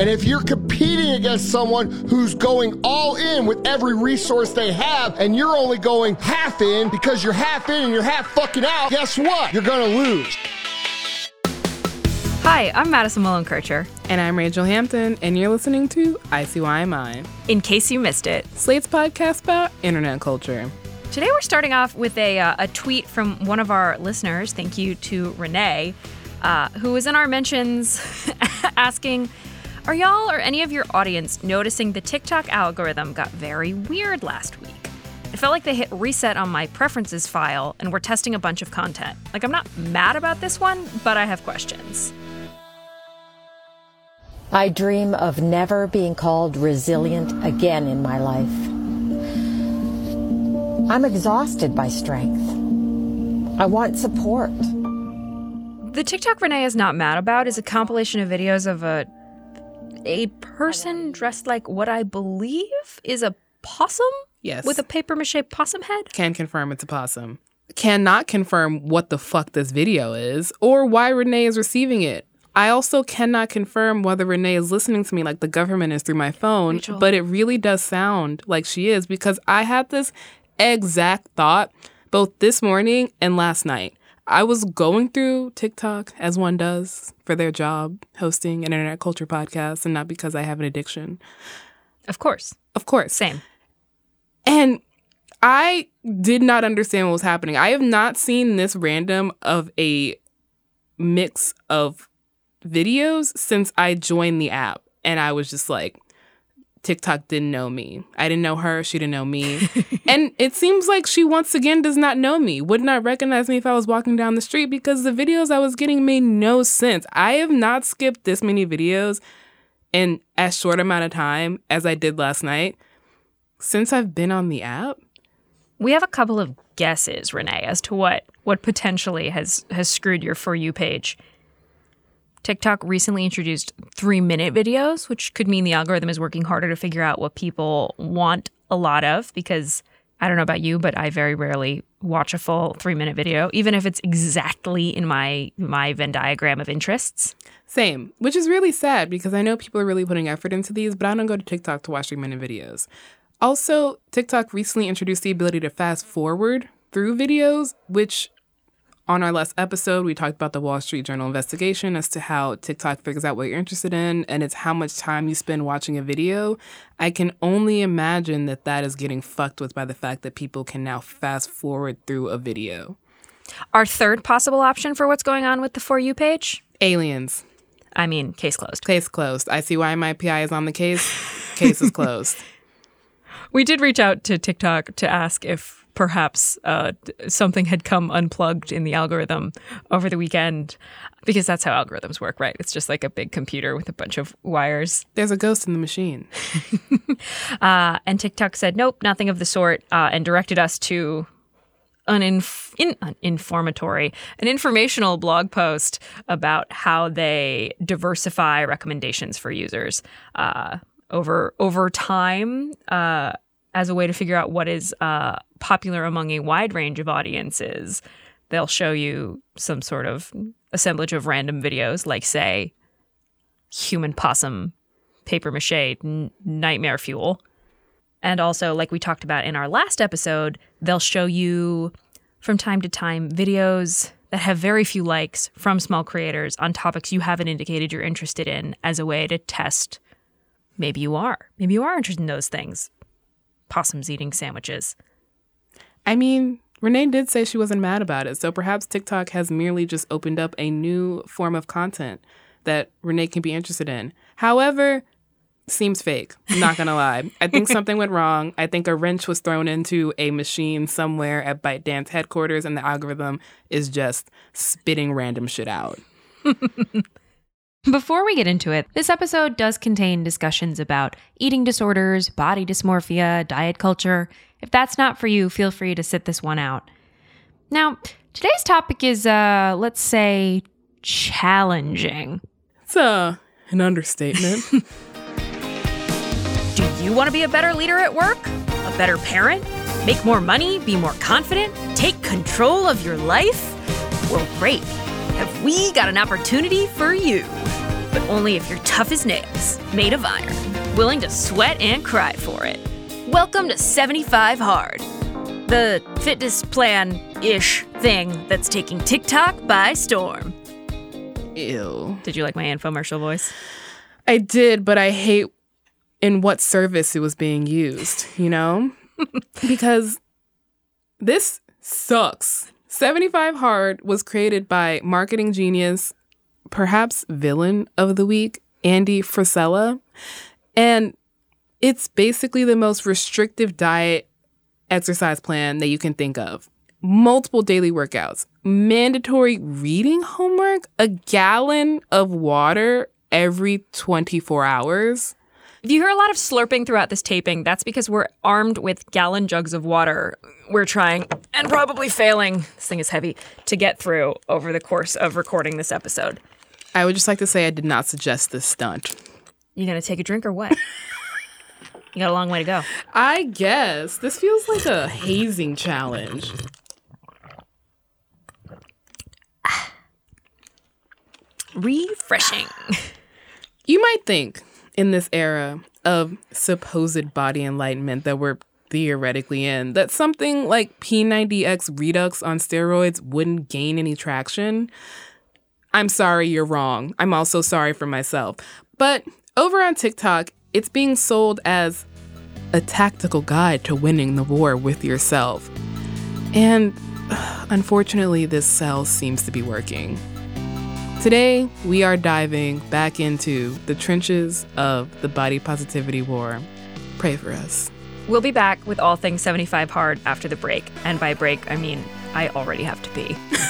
And if you're competing against someone who's going all in with every resource they have, and you're only going half in because you're half in and you're half fucking out, guess what? You're gonna lose. Hi, I'm Madison Malone Kircher. And I'm Rachel Hampton, and you're listening to ICYMI, In case you missed it, Slate's podcast about internet culture. today we're starting off with a, uh, a tweet from one of our listeners. Thank you to Renee, uh, who was in our mentions asking, Are y'all or any of your audience noticing the TikTok algorithm got very weird last week? It felt like they hit reset on my preferences file and were testing a bunch of content. Like, I'm not mad about this one, but I have questions. I dream of never being called resilient again in my life. I'm exhausted by strength. I want support. The TikTok Renee is not mad about is a compilation of videos of a a person dressed like what I believe is a possum. Yes. With a paper mache possum head. Can confirm it's a possum. Cannot confirm what the fuck this video is or why Renee is receiving it. I also cannot confirm whether Renee is listening to me like the government is through my phone, Rachel. but it really does sound like she is because I had this exact thought both this morning and last night. I was going through TikTok as one does for their job hosting an internet culture podcast and not because I have an addiction. Of course. Of course. Same. And I did not understand what was happening. I have not seen this random of a mix of videos since I joined the app. And I was just like, TikTok didn't know me. I didn't know her. She didn't know me. and it seems like she once again does not know me. Would not recognize me if I was walking down the street because the videos I was getting made no sense. I have not skipped this many videos in as short amount of time as I did last night since I've been on the app. We have a couple of guesses, Renee, as to what what potentially has has screwed your for you page. TikTok recently introduced three minute videos, which could mean the algorithm is working harder to figure out what people want a lot of because I don't know about you, but I very rarely watch a full three minute video, even if it's exactly in my my Venn diagram of interests. Same, which is really sad because I know people are really putting effort into these, but I don't go to TikTok to watch three minute videos. Also, TikTok recently introduced the ability to fast forward through videos, which on our last episode, we talked about the Wall Street Journal investigation as to how TikTok figures out what you're interested in and it's how much time you spend watching a video. I can only imagine that that is getting fucked with by the fact that people can now fast forward through a video. Our third possible option for what's going on with the For You page? Aliens. I mean, case closed. Case closed. I see why my PI is on the case. Case is closed. We did reach out to TikTok to ask if perhaps uh, something had come unplugged in the algorithm over the weekend, because that's how algorithms work, right? It's just like a big computer with a bunch of wires. There's a ghost in the machine. Uh, and TikTok said, nope, nothing of the sort, uh, and directed us to an inf- in, an informatory, an informational blog post about how they diversify recommendations for users uh, over over time uh, as a way to figure out what is uh, popular among a wide range of audiences. They'll show you some sort of assemblage of random videos, like say human possum paper mache n- nightmare fuel. And also, like we talked about in our last episode, they'll show you from time to time videos that have very few likes from small creators on topics you haven't indicated you're interested in as a way to test maybe you are. Maybe you are interested in those things. Possums eating sandwiches. I mean, Renee did say she wasn't mad about it, so perhaps TikTok has merely just opened up a new form of content that Renee can be interested in. However, seems fake. I'm not gonna lie. I think something went wrong. I think a wrench was thrown into a machine somewhere at ByteDance headquarters, and the algorithm is just spitting random shit out. Before we get into it, this episode does contain discussions about eating disorders, body dysmorphia, diet culture. If that's not for you, feel free to sit this one out. Now, today's topic is, uh, let's say, challenging. It's uh, an understatement. Do you want to be a better leader at work? A better parent? Make more money? Be more confident? Take control of your life? Well, great. Have we got an opportunity for you? But only if you're tough as nails, made of iron, willing to sweat and cry for it. Welcome to 75 Hard, the fitness plan ish thing that's taking TikTok by storm. Ew. Did you like my infomercial voice? I did, but I hate in what service it was being used, you know? because this sucks. 75 Hard was created by marketing genius, perhaps villain of the week, Andy Frisella. And it's basically the most restrictive diet exercise plan that you can think of. Multiple daily workouts, mandatory reading homework, a gallon of water every 24 hours. If you hear a lot of slurping throughout this taping, that's because we're armed with gallon jugs of water. We're trying, and probably failing, this thing is heavy, to get through over the course of recording this episode. I would just like to say I did not suggest this stunt. You gonna take a drink or what? you got a long way to go. I guess this feels like a hazing challenge. Refreshing. You might think in this era of supposed body enlightenment that we're theoretically in that something like P90X Redux on steroids wouldn't gain any traction. I'm sorry you're wrong. I'm also sorry for myself. But over on TikTok, it's being sold as a tactical guide to winning the war with yourself. And unfortunately, this sell seems to be working. Today, we are diving back into the trenches of the body positivity war. Pray for us. We'll be back with all things 75 hard after the break. And by break, I mean I already have to pee.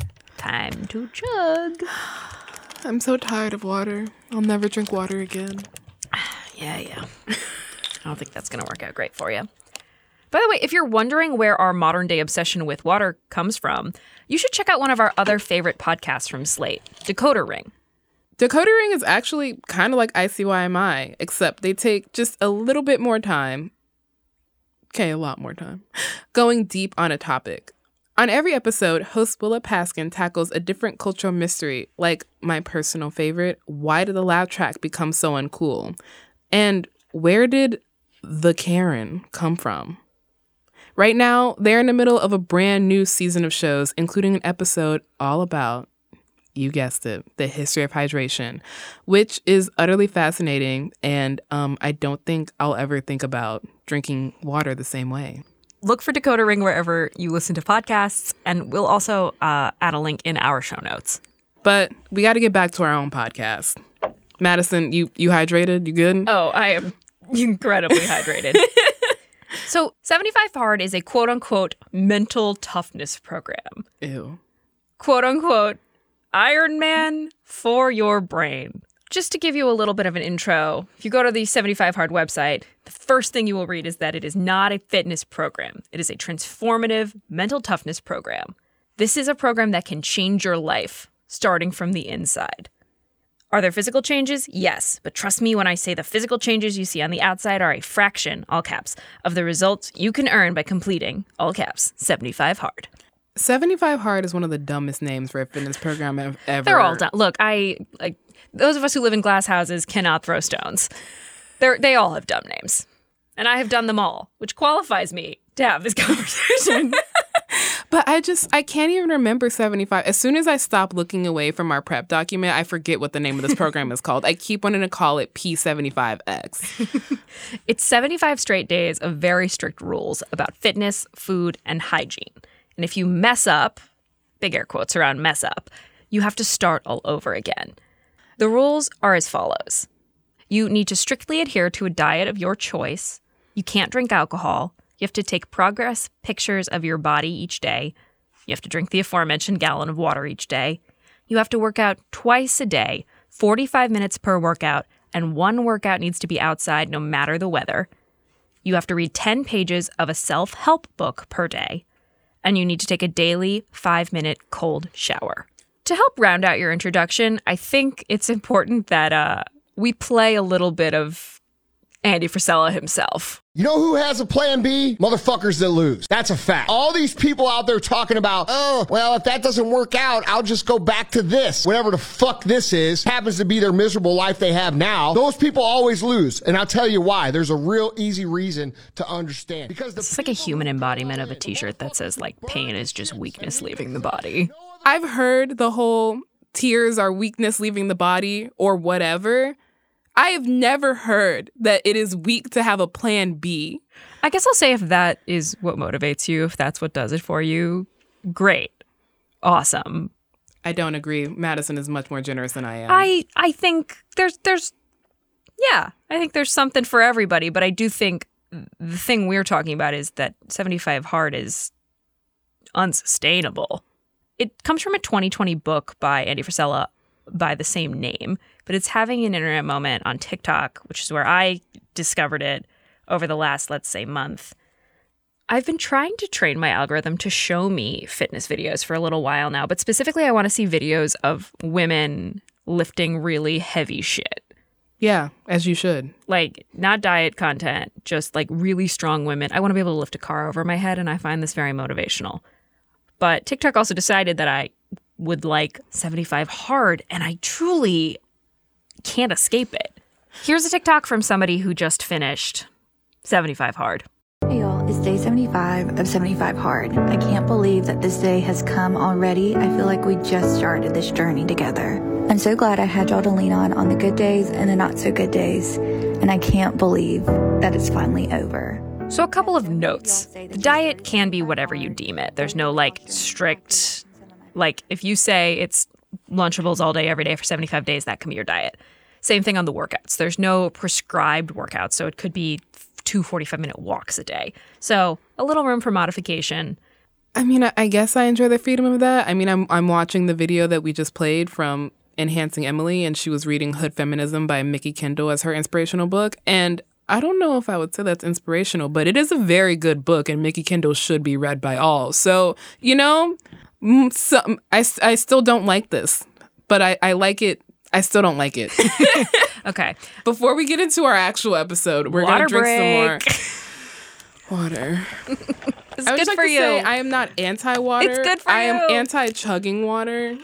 Time to chug. I'm so tired of water. I'll never drink water again. Yeah, yeah. I don't think that's going to work out great for you. By the way, if you're wondering where our modern day obsession with water comes from, you should check out one of our other favorite podcasts from Slate, Decoder Ring. Decoder Ring is actually kind of like ICYMI, except they take just a little bit more time. Okay, a lot more time. Going deep on a topic. On every episode, host Willa Paskin tackles a different cultural mystery, like my personal favorite, why did the laugh track become so uncool? And where did the Karen come from? Right now, they're in the middle of a brand new season of shows, including an episode all about you guessed it, the history of hydration, which is utterly fascinating. And um, I don't think I'll ever think about drinking water the same way. Look for Decoder Ring wherever you listen to podcasts, and we'll also uh, add a link in our show notes. But we got to get back to our own podcast. Madison, you you hydrated? You good? Oh, I am incredibly hydrated. so, 75 Hard is a quote unquote mental toughness program. Ew. Quote unquote Iron Man for your brain. Just to give you a little bit of an intro, if you go to the 75 Hard website, the first thing you will read is that it is not a fitness program. It is a transformative mental toughness program. This is a program that can change your life starting from the inside. Are there physical changes? Yes, but trust me when I say the physical changes you see on the outside are a fraction, all caps, of the results you can earn by completing, all caps, 75 hard. 75 Hard is one of the dumbest names for a fitness program ev- ever. They're all done. Look, I like those of us who live in glass houses cannot throw stones. They're they all have dumb names. And I have done them all, which qualifies me to have this conversation. But I just I can't even remember 75. As soon as I stop looking away from our prep document, I forget what the name of this program is called. I keep wanting to call it P75X. it's 75 straight days of very strict rules about fitness, food, and hygiene. And if you mess up, big air quotes around mess up, you have to start all over again. The rules are as follows. You need to strictly adhere to a diet of your choice, you can't drink alcohol, you have to take progress pictures of your body each day, you have to drink the aforementioned gallon of water each day, you have to work out twice a day, 45 minutes per workout, and one workout needs to be outside no matter the weather. You have to read 10 pages of a self help book per day. And you need to take a daily five minute cold shower. To help round out your introduction, I think it's important that uh, we play a little bit of Andy Frisella himself. You know who has a plan B? Motherfuckers that lose. That's a fact. All these people out there talking about, oh, well, if that doesn't work out, I'll just go back to this. Whatever the fuck this is, happens to be their miserable life they have now. Those people always lose. And I'll tell you why. There's a real easy reason to understand. Because the It's like a human embodiment of a t shirt that says, like, pain is just weakness leaving the body. I've heard the whole tears are weakness leaving the body or whatever. I have never heard that it is weak to have a plan B. I guess I'll say if that is what motivates you, if that's what does it for you, great. Awesome. I don't agree. Madison is much more generous than I am. I I think there's there's yeah, I think there's something for everybody, but I do think the thing we're talking about is that 75 hard is unsustainable. It comes from a 2020 book by Andy Frisella by the same name, but it's having an internet moment on TikTok, which is where I discovered it over the last, let's say, month. I've been trying to train my algorithm to show me fitness videos for a little while now, but specifically, I want to see videos of women lifting really heavy shit. yeah, as you should. Like, not diet content, just like really strong women. I want to be able to lift a car over my head, and I find this very motivational. But TikTok also decided that I would like 75 hard, and I truly can't escape it. Here's a TikTok from somebody who just finished 75 hard. Hey y'all, it's day 75 of 75 Hard. I can't believe that this day has come already. I feel like we just started this journey together. I'm so glad I had y'all to lean on on the good days and the not so good days. And I can't believe that it's finally over. So, a couple of notes. The diet can be whatever you deem it. There's no like strict, like, if you say it's Lunchables all day, every day for 75 days, that can be your diet. Same thing on the workouts. There's no prescribed workouts. So, it could be two 45 minute walks a day. So, a little room for modification. I mean, I, guess I enjoy the freedom of that. I mean, I'm I'm watching the video that we just played from Enhancing Emily, and she was reading Hood Feminism by Mikki Kendall as her inspirational book. And I don't know if I would say that's inspirational, but it is a very good book, and Mikki Kendall should be read by all. So, you know, mm, some, I, s- I still don't like this, but I, I like it. I still don't like it. Okay. Before we get into our actual episode, we're going to drink break. some more water. It's I would good like for to you. say I am not anti-water. It's good for I am anti-chugging water.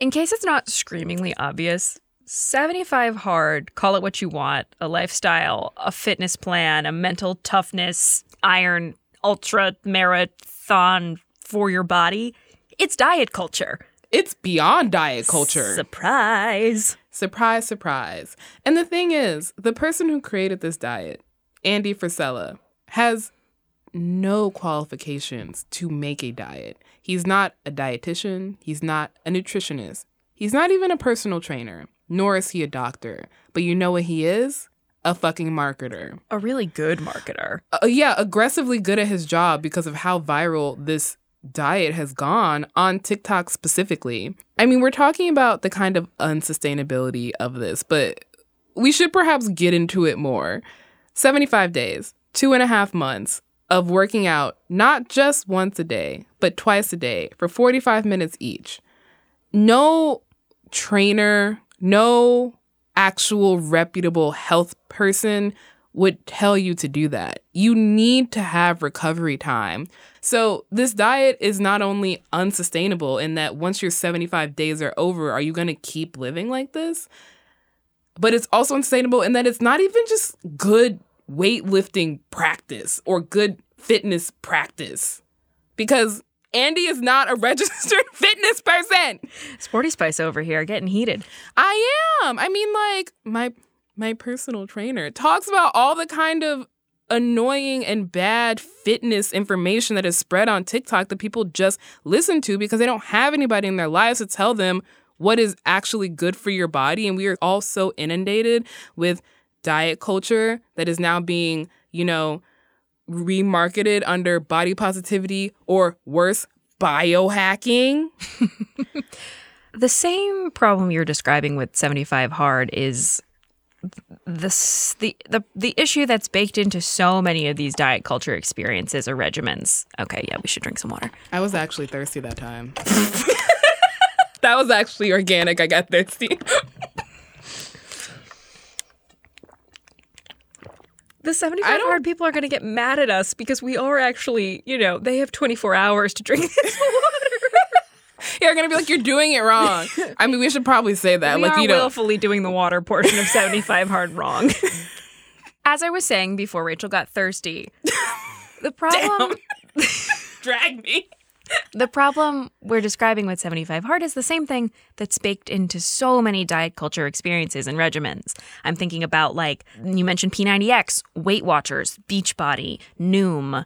In case it's not screamingly obvious, 75 hard, call it what you want, a lifestyle, a fitness plan, a mental toughness, iron, ultra marathon for your body. It's diet culture. It's beyond diet culture. Surprise. Surprise, surprise. And the thing is, the person who created this diet, Andy Frisella, has no qualifications to make a diet. He's not a dietitian, he's not a nutritionist, he's not even a personal trainer, nor is he a doctor. But you know what he is? A fucking marketer. A really good marketer. Uh, yeah, aggressively good at his job because of how viral this diet has gone on TikTok specifically. I mean, we're talking about the kind of unsustainability of this, but we should perhaps get into it more. 75 days, two and a half months of working out not just once a day, but twice a day for 45 minutes each. No trainer, no actual reputable health person would tell you to do that. You need to have recovery time. So, this diet is not only unsustainable in that once your 75 days are over, are you going to keep living like this? But it's also unsustainable in that it's not even just good weightlifting practice or good fitness practice because Andy is not a registered fitness person. Sporty Spice over here getting heated. I am. I mean, like, my my personal trainer talks about all the kind of annoying and bad fitness information that is spread on TikTok that people just listen to because they don't have anybody in their lives to tell them what is actually good for your body. And we are all so inundated with diet culture that is now being, you know, remarketed under body positivity or worse, biohacking. the same problem you're describing with 75 hard is this the, the the issue that's baked into so many of these diet culture experiences or regimens. Okay, yeah, we should drink some water. I was actually thirsty that time. that was actually organic. I got thirsty. the 75 hard people are going to get mad at us because we are actually, you know, they have 24 hours to drink this water. You're gonna be like, you're doing it wrong. I mean, we should probably say that. We like, are you know, willfully doing the water portion of 75 hard wrong. As I was saying before Rachel got thirsty, the problem. Drag me. The problem we're describing with 75 Hard is the same thing that's baked into so many diet culture experiences and regimens. I'm thinking about, like, you mentioned P90X, Weight Watchers, Beachbody, Noom.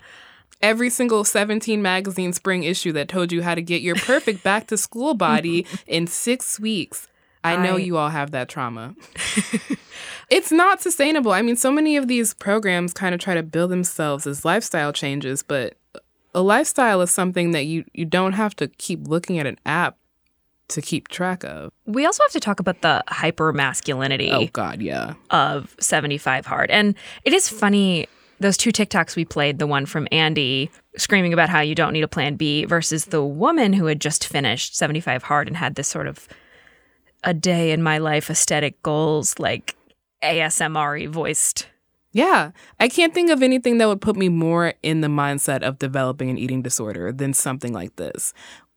Every single 17 magazine spring issue that told you how to get your perfect back to school body in six weeks. I know I- you all have that trauma. it's not sustainable. I mean, so many of these programs kind of try to build themselves as lifestyle changes, but a lifestyle is something that you, you don't have to keep looking at an app to keep track of. We also have to talk about the hyper masculinity Oh, God, yeah. of 75 Hard. And it is funny, those two TikToks we played, the one from Andy screaming about how you don't need a plan B versus the woman who had just finished 75 Hard and had this sort of a day in my life aesthetic goals, like ASMR voiced. Yeah, I can't think of anything that would put me more in the mindset of developing an eating disorder than something like this.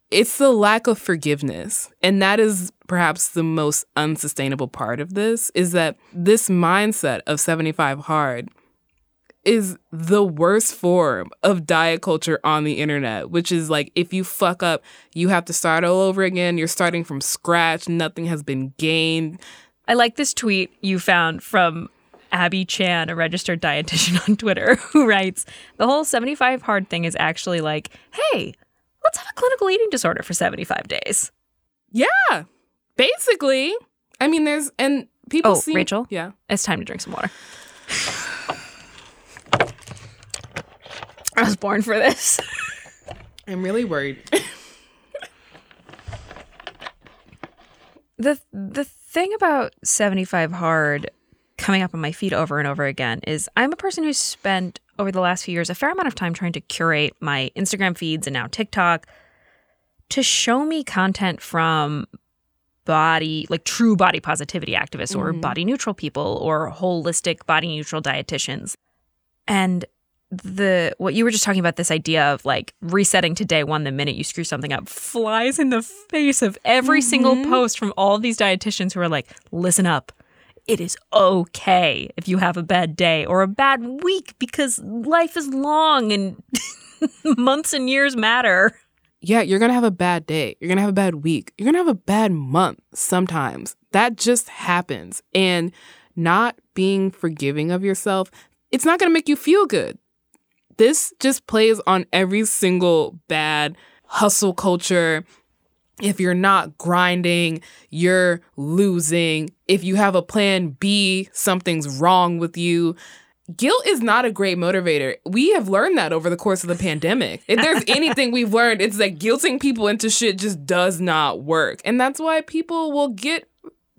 It's the lack of forgiveness. And that is perhaps the most unsustainable part of this is that this mindset of 75 hard is the worst form of diet culture on the internet, which is like if you fuck up, you have to start all over again. You're starting from scratch, nothing has been gained. I like this tweet you found from Abby Chan, a registered dietitian on Twitter, who writes The whole 75 hard thing is actually like, hey, let's have a clinical eating disorder for 75 days. Yeah, basically. I mean, there's, and people Oh, seem, Rachel? Yeah. It's time to drink some water. I was born for this. I'm really worried. the the thing about 75 hard coming up on my feed over and over again is I'm a person who's spent over the last few years a fair amount of time trying to curate my Instagram feeds and now TikTok to show me content from body like true body positivity activists or Mhm. body neutral people or holistic body neutral dietitians. And the what you were just talking about this idea of like resetting to day one the minute you screw something up flies in the face of every single post from all these dietitians who are like listen up it is okay if you have a bad day or a bad week because life is long and months and years matter yeah, you're going to have a bad day. You're going to have a bad week. You're going to have a bad month sometimes. That just happens. And not being forgiving of yourself, it's not going to make you feel good. This just plays on every single bad hustle culture. If you're not grinding, you're losing. If you have a plan B, something's wrong with you guilt is not a great motivator. We have learned that over the course of the pandemic. If there's anything we've learned, it's that guilting people into shit just does not work. And that's why people will get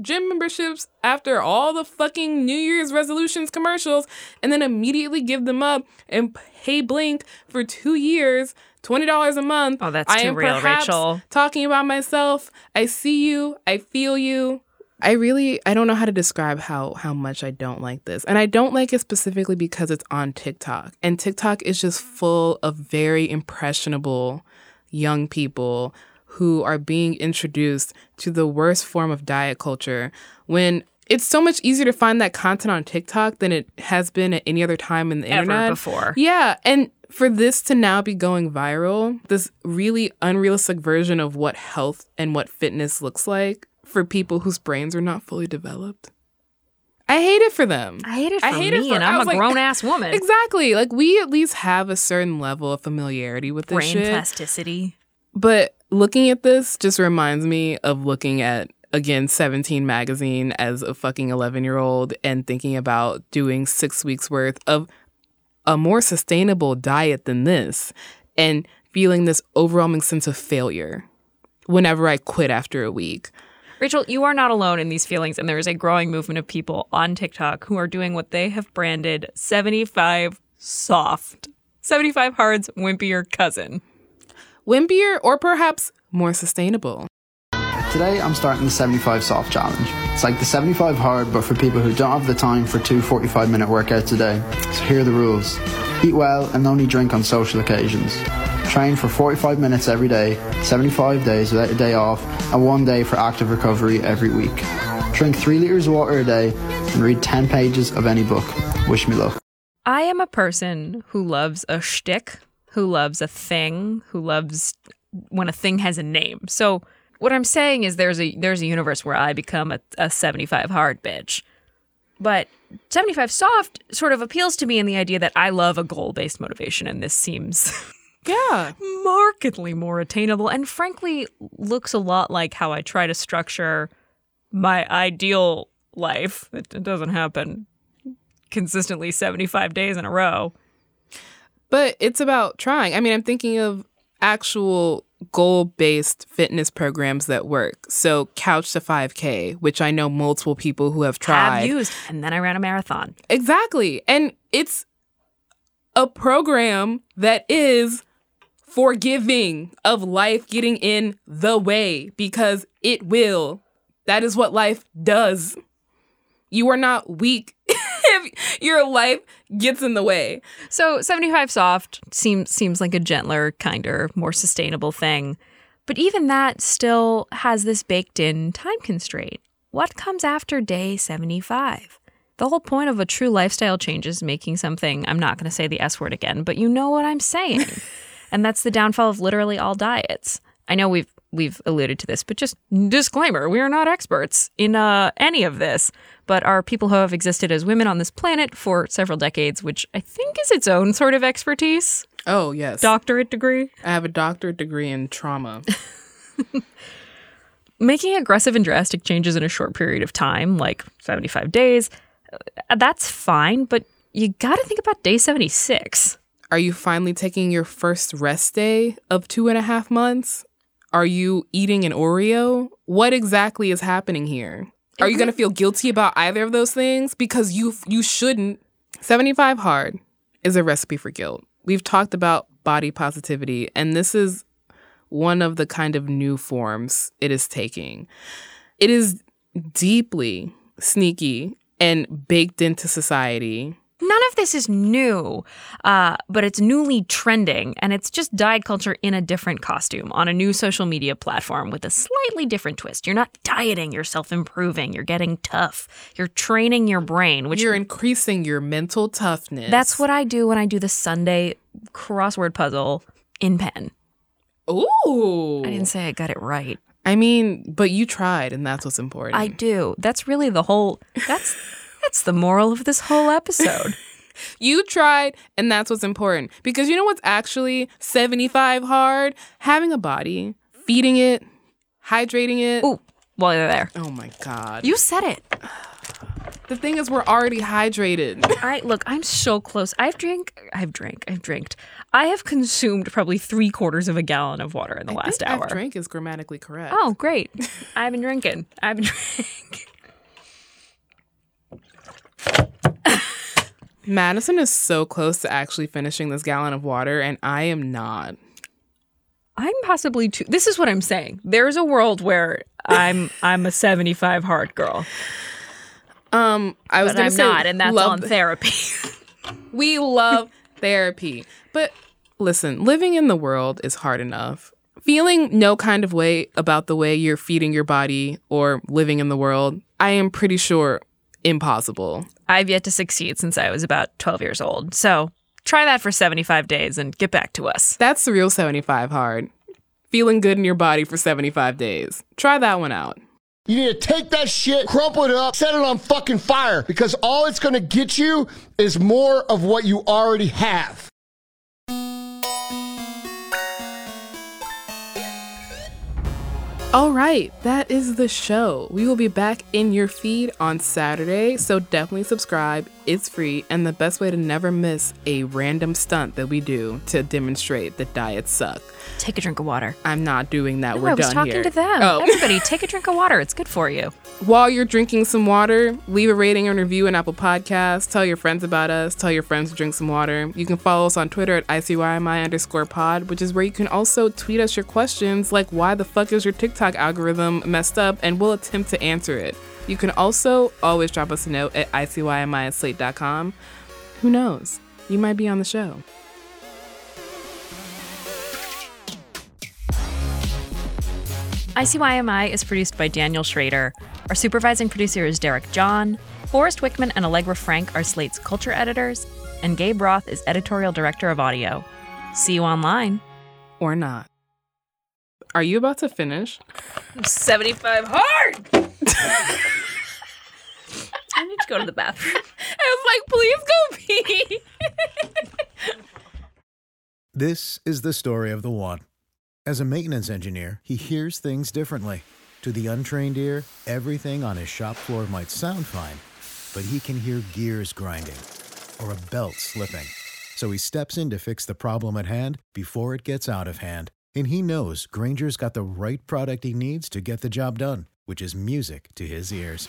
gym memberships after all the fucking New Year's resolutions commercials and then immediately give them up and pay Blink for two years. Twenty dollars a month. Oh, that's I too am real, Rachel. Talking about myself. I see you. I feel you. I really I don't know how to describe how how much I don't like this. And I don't like it specifically because it's on TikTok. And TikTok is just full of very impressionable young people who are being introduced to the worst form of diet culture when it's so much easier to find that content on TikTok than it has been at any other time in the Ever internet before. Yeah, and for this to now be going viral, this really unrealistic version of what health and what fitness looks like for people whose brains are not fully developed. I hate it for them. I hate it for I hate me, it for- and I'm a like- grown ass woman. Exactly. Like we at least have a certain level of familiarity with this Brain shit. plasticity. But looking at this just reminds me of looking at again 17 magazine as a fucking 11 year old and thinking about doing six weeks worth of a more sustainable diet than this and feeling this overwhelming sense of failure whenever I quit after a week. Rachel, you are not alone in these feelings, and there is a growing movement of people on TikTok who are doing what they have branded 75 soft. 75 hard's wimpier cousin. Wimpier or perhaps more sustainable. Today I'm starting the 75 soft challenge. It's like the 75 hard but for people who don't have the time for two 45 minute workouts a day. So here are the rules. Eat well and only drink on social occasions. Train for 45 minutes every day, 75 days without a day off, and one day for active recovery every week. Drink 3 litres of water a day and read 10 pages of any book. Wish me luck. I am a person who loves a shtick, who loves a thing, who loves when a thing has a name. So what I'm saying is there's a there's a universe where I become a, a 75 hard bitch. But 75 soft sort of appeals to me in the idea that I love a goal-based motivation and this seems Yeah. markedly more attainable and frankly looks a lot like how I try to structure my ideal life. It, it doesn't happen consistently 75 days in a row. But it's about trying. I mean, I'm thinking of actual goal based fitness programs that work. So, Couch to 5K, which I know multiple people who have tried. Have used and then I ran a marathon. Exactly. And it's a program that is forgiving of life getting in the way because it will. That is what life does. You are not weak if your life gets in the way. So 75 soft seems seems like a gentler, kinder, more sustainable thing. But even that still has this baked in time constraint. What comes after day 75? The whole point of a true lifestyle change is making something, I'm not going to say the S word again, but you know what I'm saying. and that's the downfall of literally all diets. I know we've we've alluded to this, but just disclaimer, we are not experts in uh, any of this, but are people who have existed as women on this planet for several decades, which I think is its own sort of expertise. Oh, yes. Doctorate degree. I have a doctorate degree in trauma. Making aggressive and drastic changes in a short period of time, like 75 days, uh, that's fine, but you got to think about day 76. Are you finally taking your first rest day of two and a half months? Are you eating an Oreo? What exactly is happening here? Are you going to feel guilty about either of those things? Because you you shouldn't. 75 hard is a recipe for guilt. We've talked about body positivity, and this is one of the kind of new forms it is taking. It is deeply sneaky and baked into society None of this is new, uh, but it's newly trending, and it's just diet culture in a different costume on a new social media platform with a slightly different twist. You're not dieting, you're self improving, you're getting tough, you're training your brain, which You're increasing your mental toughness. that's what I do when I do the Sunday crossword puzzle in pen. Ooh. I didn't say I got it right. I mean, but you tried, and that's what's important. I do. That's really the whole. That's that's the moral of this whole episode. You tried, and that's what's important. Because you know what's actually 75 hard? Having a body, feeding it, hydrating it. Ooh, while you're there, Oh my God. you said it. the thing is, we're already hydrated. I look. I'm so close. I've drank. I've drank. I've drank. I have consumed probably three quarters of a gallon of water in the I last think hour. I've drank is grammatically correct. Oh, great! I've been drinking. I've been drinking. Madison is so close to actually finishing this gallon of water, and I am not. I'm possibly too. This is what I'm saying. There's a world where I'm I'm a 75 hard girl, Um, I was but gonna I'm say not, and that's love on therapy. We love therapy. But listen, living in the world is hard enough. Feeling no kind of way about the way you're feeding your body or living in the world, I am pretty sure impossible. I've yet to succeed since I was about 12 years old. So try that for 75 days and get back to us. That's the real 75 hard. Feeling good in your body for 75 days. Try that one out. You need to take that shit, crumple it up, set it on fucking fire because all it's gonna get you is more of what you already have. All right, that is the show. We will be back in your feed on Saturday, so definitely subscribe. It's free, and the best way to never miss a random stunt that we do to demonstrate that diets suck. Take a drink of water. I'm not doing that. No, We're I was talking here. to them. Oh. Everybody, take a drink of water. It's good for you. While you're drinking some water, leave a rating and review on Apple Podcasts. Tell your friends about us. Tell your friends to drink some water. You can follow us on Twitter at ICYMI underscore pod, which is where you can also tweet us your questions like why the fuck is your TikTok algorithm messed up, and we'll attempt to answer it. You can also always drop us a note at ICYMI at slate.com. Who knows? You might be on the show. ICYMI is produced by Daniel Schrader. Our supervising producer is Derek John. Forrest Wickman and Allegra Frank are Slate's culture editors, and Gabe Roth is editorial director of audio. See you online. Or not. Are you about to finish? 75 hard! I need to go to the bathroom. I was like, please go pee. This is the story of the one. As a maintenance engineer, he hears things differently. To the untrained ear, everything on his shop floor might sound fine, but he can hear gears grinding or a belt slipping. So he steps in to fix the problem at hand before it gets out of hand. And he knows Grainger's got the right product he needs to get the job done, which is music to his ears.